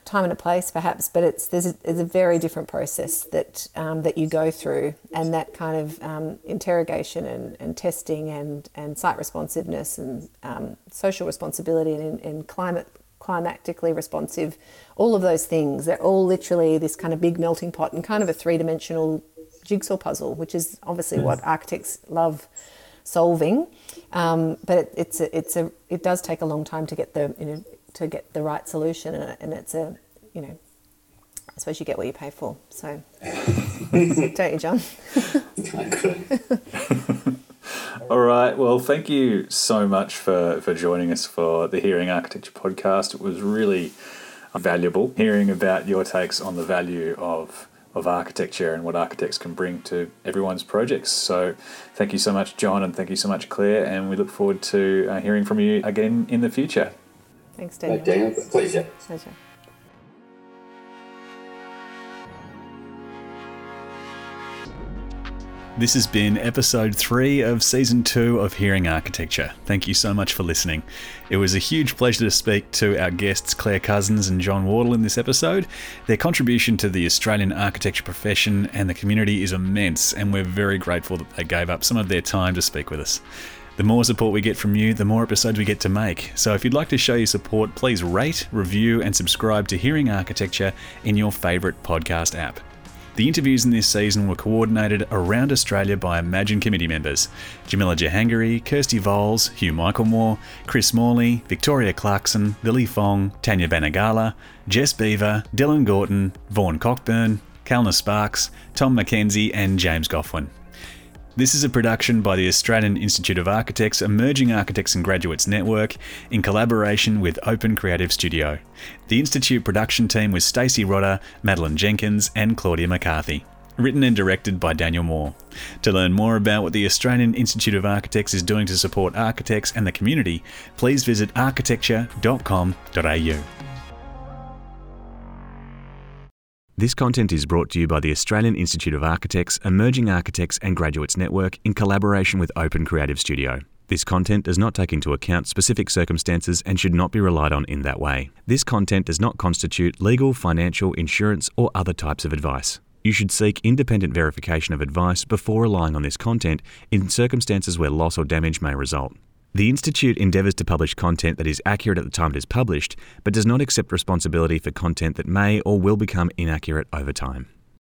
time and a place perhaps, but it's there's a, there's a very different process that um, that you go through, and that kind of um, interrogation and, and testing and, and site responsiveness and um, social responsibility and, and climate climatically responsive, all of those things. They're all literally this kind of big melting pot and kind of a three dimensional jigsaw puzzle, which is obviously what architects love solving. Um, but it, it's a, it's a it does take a long time to get the you know to get the right solution, and, and it's a you know I suppose you get what you pay for. So don't you, John? All right. Well, thank you so much for, for joining us for the Hearing Architecture podcast. It was really valuable hearing about your takes on the value of of architecture and what architects can bring to everyone's projects. So, thank you so much, John, and thank you so much, Clare. And we look forward to uh, hearing from you again in the future. Thanks, Daniel. Daniel, pleasure. Pleasure. This has been episode three of season two of Hearing Architecture. Thank you so much for listening. It was a huge pleasure to speak to our guests Clare Cousins and John Wardle in this episode. Their contribution to the Australian architecture profession and the community is immense, and we're very grateful that they gave up some of their time to speak with us. The more support we get from you, the more episodes we get to make. So if you'd like to show your support, please rate, review, and subscribe to Hearing Architecture in your favourite podcast app. The interviews in this season were coordinated around Australia by EmAGN committee members Jamila Jahangiri, Kirsty Voles, Hugh Michaelmore, Chris Morley, Victoria Clarkson, Lily Fong, Tanya Banagala, Jess Beaver, Dylan Gorton, Vaughan Cockburn, Kalna Sparks, Tom McKenzie, and James Goffwin. This is a production by the Australian Institute of Architects Emerging Architects and Graduates Network in collaboration with Open Creative Studio. The Institute production team was Stacey Rodder, Madeline Jenkins, and Claudia McCarthy. Written and directed by Daniel Moore. To learn more about what the Australian Institute of Architects is doing to support architects and the community, please visit architecture.com.au. This content is brought to you by the Australian Institute of Architects, Emerging Architects and Graduates Network in collaboration with Open Creative Studio. This content does not take into account specific circumstances and should not be relied on in that way. This content does not constitute legal, financial, insurance, or other types of advice. You should seek independent verification of advice before relying on this content in circumstances where loss or damage may result. The Institute endeavours to publish content that is accurate at the time it is published, but does not accept responsibility for content that may or will become inaccurate over time.